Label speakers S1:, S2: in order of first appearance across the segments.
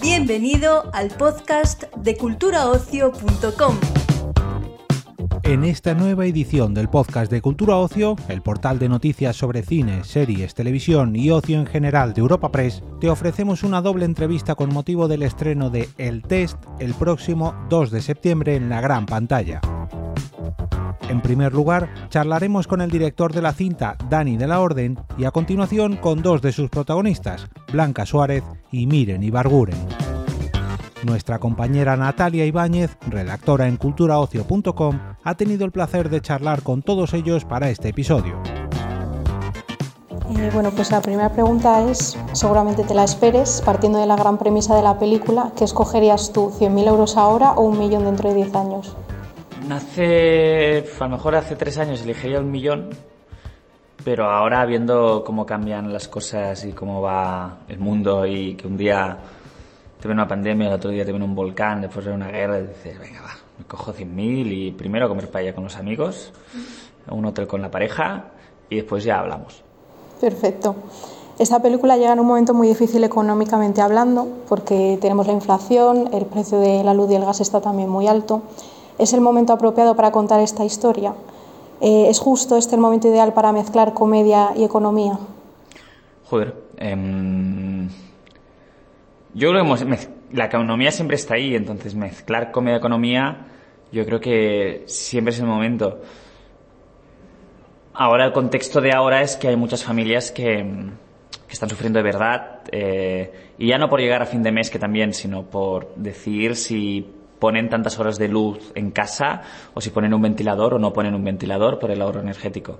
S1: Bienvenido al podcast de culturaocio.com.
S2: En esta nueva edición del podcast de Cultura Ocio, el portal de noticias sobre cine, series, televisión y ocio en general de Europa Press, te ofrecemos una doble entrevista con motivo del estreno de El Test el próximo 2 de septiembre en la gran pantalla. En primer lugar, charlaremos con el director de la cinta, Dani de la Orden, y a continuación con dos de sus protagonistas, Blanca Suárez y Miren Ibarguren. Nuestra compañera Natalia Ibáñez, redactora en culturaocio.com, ha tenido el placer de charlar con todos ellos para este episodio.
S3: Eh, bueno, pues la primera pregunta es, seguramente te la esperes, partiendo de la gran premisa de la película, ¿qué escogerías tú, 100.000 euros ahora o un millón dentro de 10 años?
S4: Hace, a lo mejor hace tres años elegiría un millón, pero ahora viendo cómo cambian las cosas y cómo va el mundo y que un día te viene una pandemia, el otro día te viene un volcán, después de una guerra, dices, venga, va, me cojo 100.000 y primero comer paella con los amigos, un hotel con la pareja y después ya hablamos.
S3: Perfecto. Esta película llega en un momento muy difícil económicamente hablando, porque tenemos la inflación, el precio de la luz y el gas está también muy alto. ¿Es el momento apropiado para contar esta historia? Eh, ¿Es justo este el momento ideal para mezclar comedia y economía?
S4: Joder, em, yo creo que la economía siempre está ahí, entonces mezclar comedia y economía, yo creo que siempre es el momento. Ahora el contexto de ahora es que hay muchas familias que, que están sufriendo de verdad, eh, y ya no por llegar a fin de mes que también, sino por decidir si ponen tantas horas de luz en casa o si ponen un ventilador o no ponen un ventilador por el ahorro energético.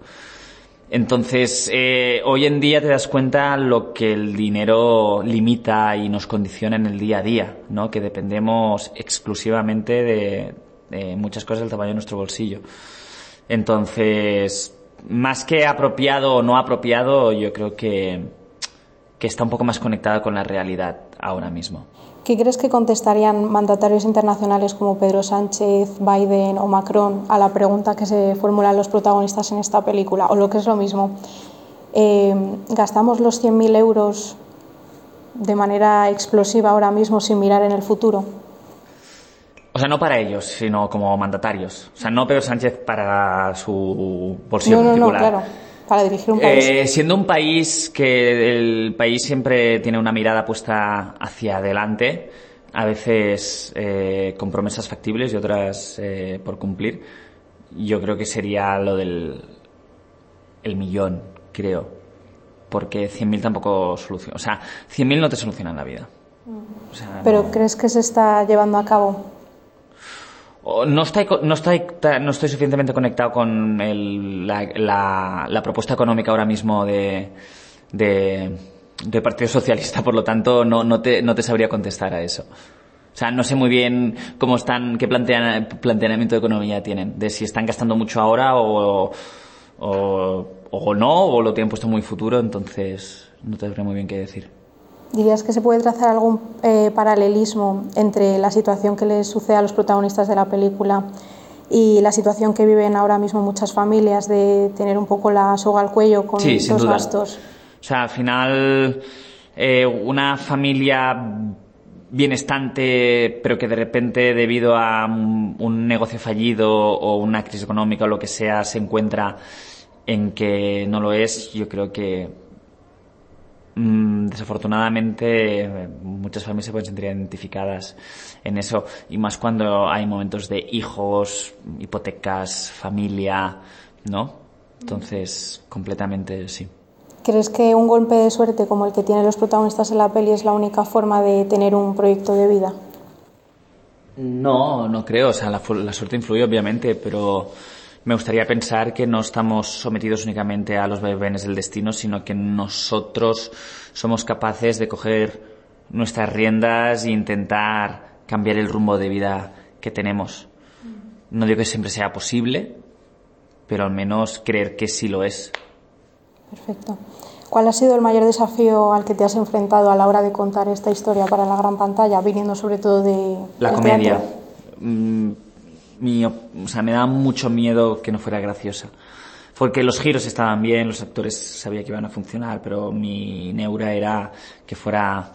S4: Entonces, eh, hoy en día te das cuenta lo que el dinero limita y nos condiciona en el día a día, ¿no? Que dependemos exclusivamente de, de muchas cosas del tamaño de nuestro bolsillo. Entonces, más que apropiado o no apropiado, yo creo que, que está un poco más conectada con la realidad ahora mismo.
S3: ¿Qué crees que contestarían mandatarios internacionales como Pedro Sánchez, Biden o Macron a la pregunta que se formulan los protagonistas en esta película? O lo que es lo mismo, eh, ¿gastamos los 100.000 euros de manera explosiva ahora mismo sin mirar en el futuro?
S4: O sea, no para ellos, sino como mandatarios. O sea, no Pedro Sánchez para su bolsillo
S3: no, no,
S4: particular.
S3: No, claro, para dirigir un país.
S4: Eh, siendo un país que el país siempre tiene una mirada puesta hacia adelante, a veces eh, con promesas factibles y otras eh, por cumplir, yo creo que sería lo del el millón, creo. Porque 100.000 tampoco soluciona. O sea, 100.000 no te solucionan la vida. O sea,
S3: ¿Pero
S4: no-
S3: crees que se está llevando a cabo?
S4: No estoy, no, estoy, no estoy suficientemente conectado con el- la, la- la propuesta económica ahora mismo de, de, del Partido Socialista, por lo tanto no, no, te, no te sabría contestar a eso. O sea, no sé muy bien cómo están, qué plantean- planteamiento de economía tienen, de si están gastando mucho ahora o, o, o no, o lo tienen puesto muy futuro, entonces no te sabría muy bien qué decir.
S3: ¿Dirías que se puede trazar algún eh, paralelismo entre la situación que les sucede a los protagonistas de la película y la situación que viven ahora mismo muchas familias de tener un poco la soga al cuello con
S4: Sí,
S3: los gastos?
S4: O sea, al final, eh, una familia bienestante, pero que de repente, debido a un, negocio fallido o una crisis económica o lo que sea, se encuentra en que no lo es, yo creo que desafortunadamente eh, muchas familias se pueden sentir identificadas en eso y más cuando hay momentos de hijos, hipotecas, familia, ¿no? Entonces, completamente sí.
S3: ¿Crees que un golpe de suerte como el que tienen los protagonistas en la peli es la única forma de tener un proyecto de vida?
S4: No, no creo. O sea, la, la suerte influye, obviamente, pero me gustaría pensar que no estamos sometidos únicamente a los vaivenes del destino, sino que nosotros somos capaces de coger nuestras riendas e intentar cambiar el rumbo de vida que tenemos. No digo que siempre sea posible, pero al menos creer que sí lo es.
S3: Perfecto. ¿Cuál ha sido el mayor desafío al que te has enfrentado a la hora de contar esta historia para la gran pantalla, viniendo sobre todo de
S4: La
S3: del
S4: comedia.
S3: teatro?
S4: Mi, o sea, me daba mucho miedo que no fuera graciosa. Porque los giros estaban bien, los actores sabía que iban a funcionar, pero mi neura era que fuera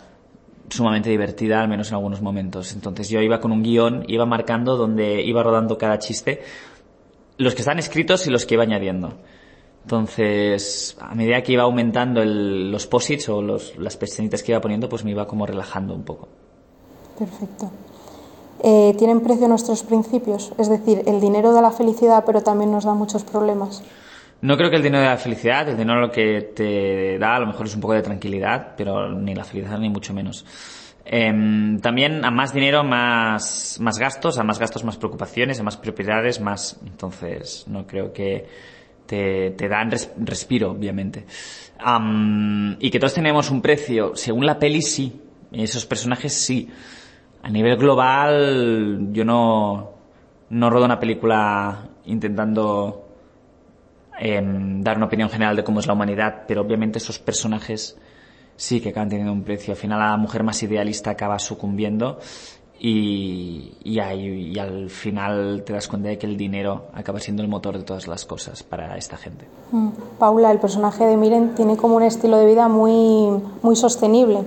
S4: sumamente divertida, al menos en algunos momentos. Entonces yo iba con un guion, iba marcando donde iba rodando cada chiste, los que están escritos y los que iba añadiendo. Entonces, a medida que iba aumentando el, los posits o los, las pestañitas que iba poniendo, pues me iba como relajando un poco.
S3: Perfecto. Eh, ¿Tienen precio nuestros principios? Es decir, el dinero da la felicidad, pero también nos da muchos problemas.
S4: No creo que el dinero dé la felicidad, el dinero lo que te da a lo mejor es un poco de tranquilidad, pero ni la felicidad ni mucho menos. Eh, también a más dinero, más, más gastos, a más gastos, más preocupaciones, a más propiedades, más. Entonces, no creo que te, te dan res, respiro, obviamente. Um, y que todos tenemos un precio, según la peli, sí. Esos personajes, sí. A nivel global, yo no, no rodo una película intentando eh, dar una opinión general de cómo es la humanidad, pero obviamente esos personajes sí que acaban teniendo un precio. Al final la mujer más idealista acaba sucumbiendo y, y, ahí, y, al final te das cuenta de que el dinero acaba siendo el motor de todas las cosas para esta gente.
S3: Mm. Paula, el personaje de Miren tiene como un estilo de vida muy, muy sostenible.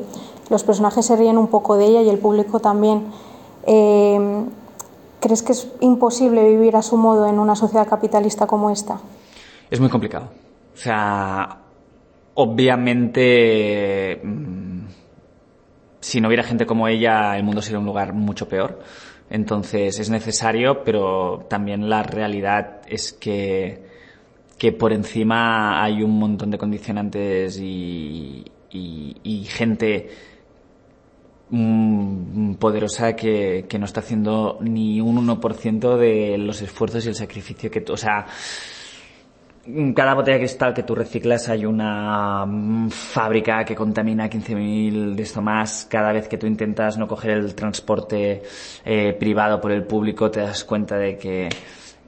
S3: Los personajes se ríen un poco de ella y el público también. Eh, ¿Crees que es imposible vivir a su modo en una sociedad capitalista como esta?
S4: Es muy complicado. O sea, obviamente, mmm, si no hubiera gente como ella, el mundo sería un lugar mucho peor. Entonces es necesario, pero también la realidad es que, que por encima hay un montón de condicionantes y, y gente poderosa que, que, no está haciendo ni un 1% de los esfuerzos y el sacrificio que, o sea, cada botella de cristal que tú reciclas hay una fábrica que contamina 15.000 de esto más. Cada vez que tú intentas no coger el transporte eh, privado por el público te das cuenta de que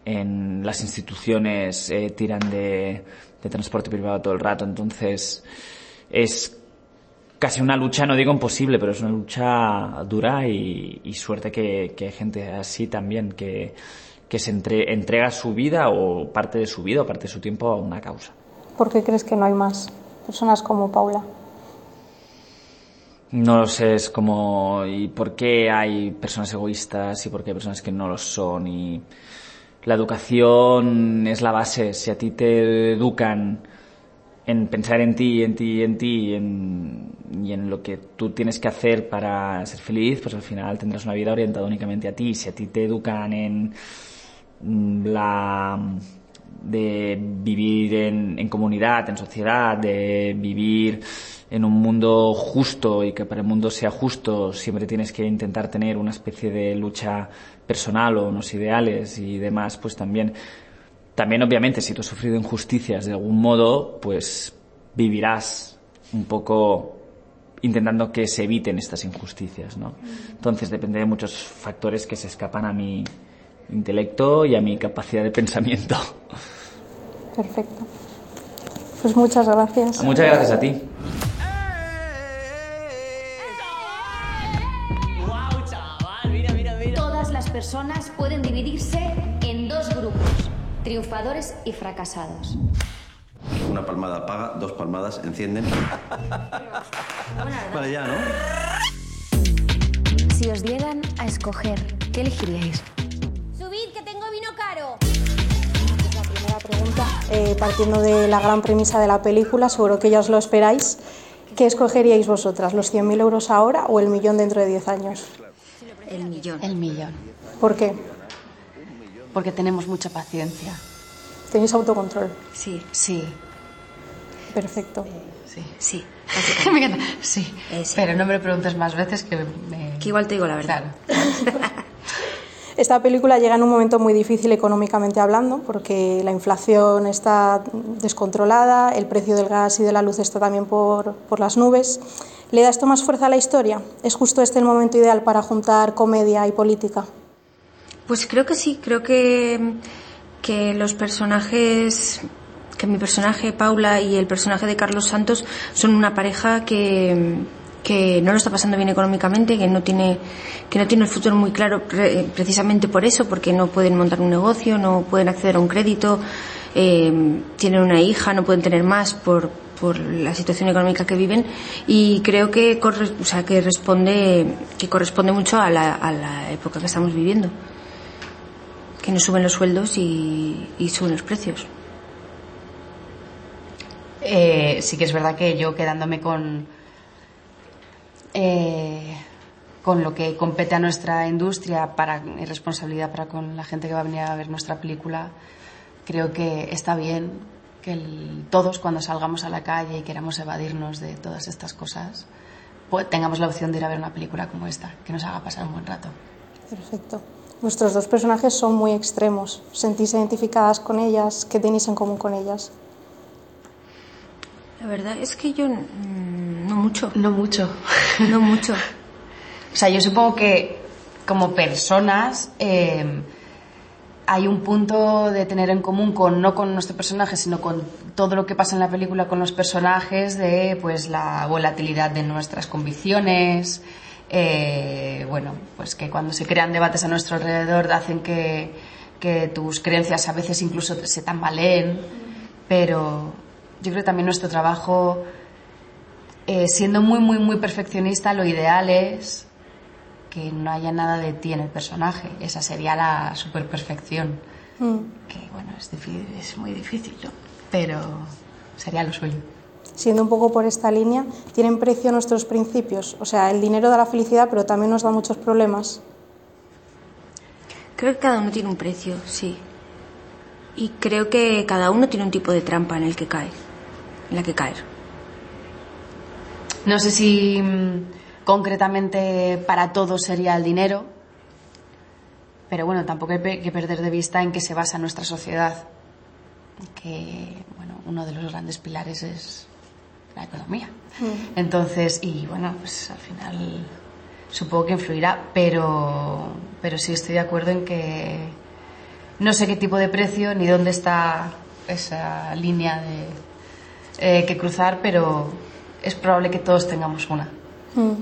S4: en las instituciones eh, tiran de, de, transporte privado todo el rato. Entonces es casi una lucha, no digo imposible, pero es una lucha dura y, y suerte que, que hay gente así también que que se entre, entrega su vida o parte de su vida o parte de su tiempo a una causa.
S3: ¿Por qué crees que no hay más personas como Paula?
S4: No lo sé, es como y por qué hay personas egoístas y por qué hay personas que no lo son y la educación es la base. Si a ti te educan en pensar en ti, en ti, en ti en, y en lo que tú tienes que hacer para ser feliz, pues al final tendrás una vida orientada únicamente a ti. Si a ti te educan en la de vivir en, en, comunidad, en sociedad, de vivir en un mundo justo y que para el mundo sea justo siempre tienes que intentar tener una especie de lucha personal o unos ideales y demás, pues también, también obviamente si tú has sufrido injusticias de algún modo, pues vivirás un poco intentando que se eviten estas injusticias, ¿no? Entonces depende de muchos factores que se escapan a mi, intelecto y a mi capacidad de pensamiento.
S3: Perfecto. Pues muchas gracias.
S4: Muchas gracias a ti.
S5: Todas las personas pueden dividirse triunfadores y fracasados.
S6: Una palmada apaga, dos palmadas encienden. vale, ya, ¿no?
S5: Si os dieran a escoger, ¿qué elegiríais?
S3: pregunta, eh, partiendo de la gran premisa de la película, seguro que ya os lo esperáis. ¿Qué escogeríais vosotras, los 100.000 euros ahora o el millón dentro de 10 años?
S7: El millón.
S8: El millón.
S3: ¿Por qué?
S8: Porque tenemos mucha paciencia.
S3: ¿Tenéis autocontrol?
S7: Sí.
S8: Sí.
S3: Perfecto.
S8: Sí.
S7: Sí.
S8: me encanta. Sí.
S7: Eh, sí.
S8: Pero no me lo preguntes más veces que me...
S7: Que igual te digo la verdad.
S8: Claro.
S3: Esta película llega en un momento muy difícil económicamente hablando, porque la inflación está descontrolada, el precio del gas y de la luz está también por, por las nubes. ¿Le da esto más fuerza a la historia? ¿Es justo este el momento ideal para juntar comedia y política?
S7: Pues creo que sí, creo que, que los personajes, que mi personaje Paula y el personaje de Carlos Santos son una pareja que, que no lo está pasando bien económicamente, que no tiene, que no tiene el futuro muy claro pre- precisamente por eso, porque no pueden montar un negocio, no pueden acceder a un crédito, eh, tienen una hija, no pueden tener más por, por la situación económica que viven y creo que, corre- o sea, que responde, que corresponde mucho a la, a la época que estamos viviendo. Que no suben los sueldos y, y suben los precios.
S8: Eh, sí que es verdad que yo quedándome con eh, con lo que compete a nuestra industria para y responsabilidad para con la gente que va a venir a ver nuestra película creo que está bien que el- todos cuando salgamos a la calle y queramos evadirnos de todas estas cosas pues tengamos la opción de ir a ver una película como esta que nos haga pasar un buen rato
S3: Perfecto. Vuestros dos personajes son muy extremos. ¿Sentís identificadas con ellas? ¿Qué tenéis en común con ellas?
S7: La verdad es que yo no mucho.
S8: no mucho
S7: No mucho.
S8: O sea, yo supongo que como personas eh, hay un punto de tener en común con no con nuestro personaje, sino con todo lo que pasa en la película con los personajes, de pues la volatilidad de nuestras convicciones, eh, bueno, pues que cuando se crean debates a nuestro alrededor hacen que, que tus creencias a veces incluso se tambaleen, pero yo creo que también nuestro trabajo eh, siendo muy, muy, muy perfeccionista, lo ideal es que no haya nada de ti en el personaje. Esa sería la superperfección.
S3: Mm.
S8: Que bueno, es, difícil, es muy difícil, ¿no? Pero sería lo suyo.
S3: Siendo un poco por esta línea, ¿tienen precio nuestros principios? O sea, el dinero da la felicidad, pero también nos da muchos problemas.
S7: Creo que cada uno tiene un precio, sí. Y creo que cada uno tiene un tipo de trampa en el que cae, en la que caer.
S8: No sé si mm, concretamente para todos sería el dinero, pero bueno, tampoco hay que perder de vista en qué se basa nuestra sociedad. Que, bueno, uno de los grandes pilares es la economía. Entonces, y bueno, pues al final supongo que influirá, pero, pero sí estoy de acuerdo en que no sé qué tipo de precio ni dónde está esa línea de, eh, que cruzar, pero es probable que todos tengamos una.
S3: Mm.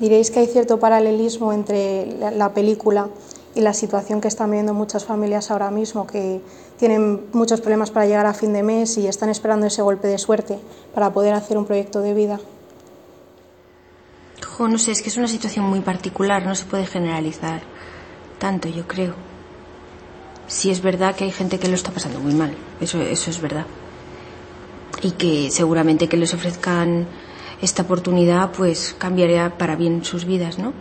S3: ¿Diréis que hay cierto paralelismo entre la, la película y la situación que están viviendo muchas familias ahora mismo, que tienen muchos problemas para llegar a fin de mes y están esperando ese golpe de suerte para poder hacer un proyecto de vida?
S7: No sé, es que es una situación muy particular, no se puede generalizar tanto, yo creo. Sí es verdad que hay gente que lo está pasando muy mal, eso, eso es verdad. Y que seguramente que les ofrezcan esta oportunidad, pues cambiaría para bien sus vidas, ¿no?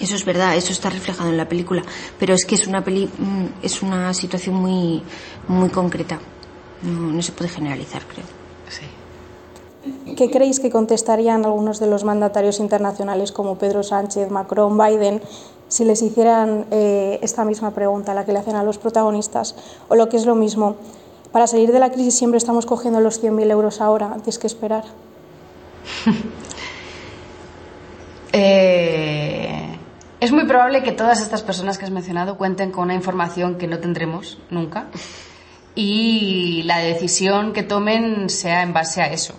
S7: Eso es verdad, eso está reflejado en la película, pero es que es una peli, mm, es una situación muy, muy concreta. No, no se puede generalizar, creo.
S8: Sí.
S3: ¿Qué creéis que contestarían algunos de los mandatarios internacionales como Pedro Sánchez, Macron, Biden, si les hicieran eh, esta misma pregunta, la que le hacen a los protagonistas? O lo que es lo mismo, para salir de la crisis siempre estamos cogiendo los 100.000 euros ahora antes que esperar.
S8: Eh, es muy probable que todas estas personas que has mencionado cuenten con una información que no tendremos nunca y la decisión que tomen sea en base a eso.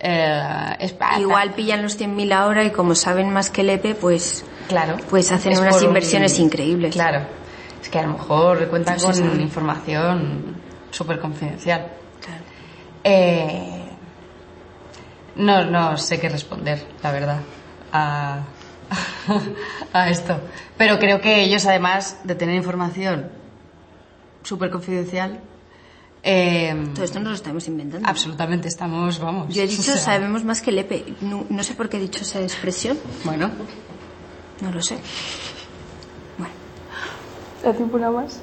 S8: Eh, es-
S7: Igual pillan los 100.000 ahora y como saben más que Lepe, pues,
S8: claro,
S7: pues hacen
S8: es
S7: unas
S8: un-
S7: inversiones increíbles.
S8: Claro, es que a lo mejor cuentan
S7: No
S8: con
S7: sabe.
S8: información súper confidencial.
S7: Claro.
S8: Eh, no, no sé qué responder, la verdad, a, a esto. Pero creo que ellos, además de tener información súper confidencial, eh,
S7: Todo esto nos lo estamos inventando.
S8: absolutamente estamos, vamos.
S7: Yo he dicho
S8: o sea,
S7: sabemos más que Lepe. No, no sé por qué he dicho esa expresión.
S8: Bueno,
S7: No lo sé. Bueno,
S3: ¿A ti una más?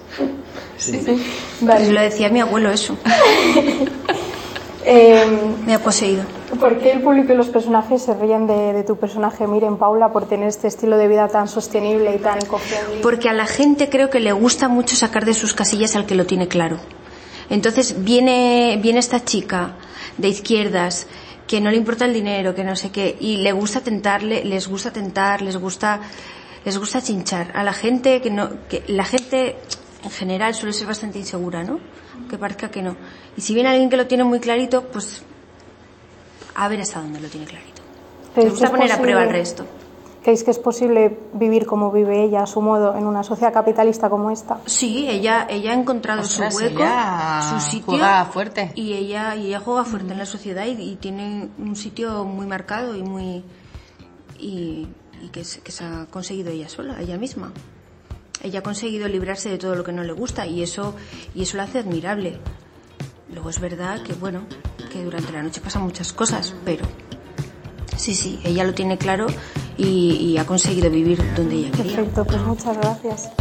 S7: pues lo decía mi abuelo eso.
S3: Eh,
S7: Me ha poseído.
S3: ¿Por qué el público y los personajes se ríen de, de tu personaje, Miren Paula, por tener este estilo de vida tan sostenible y tan eco-friendly?
S7: Porque a la gente creo que le gusta mucho sacar de sus casillas al que lo tiene claro. Entonces viene, viene esta chica de izquierdas que no le importa el dinero, que no sé qué, y le gusta tentarle, les gusta tentar, les gusta, les gusta chinchar. A la gente que no, que la gente en general suele ser bastante insegura, ¿no? Que parezca que no. Y si viene alguien que lo tiene muy clarito, pues a ver hasta dónde lo tiene clarito. Me gusta poner a prueba el resto.
S3: ¿Creéis que es posible vivir como vive ella a su modo en una sociedad capitalista como esta?
S7: Sí, ella, ella ha encontrado
S8: Ostras,
S7: su hueco,
S8: ella
S7: su sitio.
S8: juega fuerte.
S7: Y ella, y ella juega fuerte en la sociedad y, y tiene un sitio muy marcado y muy. y, y que se ha conseguido ella sola, ella misma. Ella ha conseguido librarse de todo lo que no le gusta y eso, y eso la hace admirable. Luego es verdad que, bueno, que durante la noche pasan muchas cosas, pero sí, sí, ella lo tiene claro y, y ha conseguido vivir donde ella quería.
S3: Perfecto, pues muchas gracias.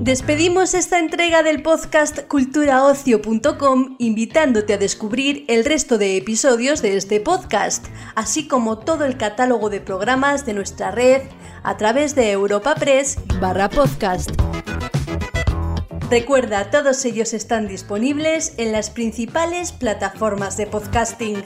S1: Despedimos esta entrega del podcast culturaocio.com invitándote a descubrir el resto de episodios de este podcast, así como todo el catálogo de programas de nuestra red a través de Europa Press barra podcast. Recuerda, todos ellos están disponibles en las principales plataformas de podcasting.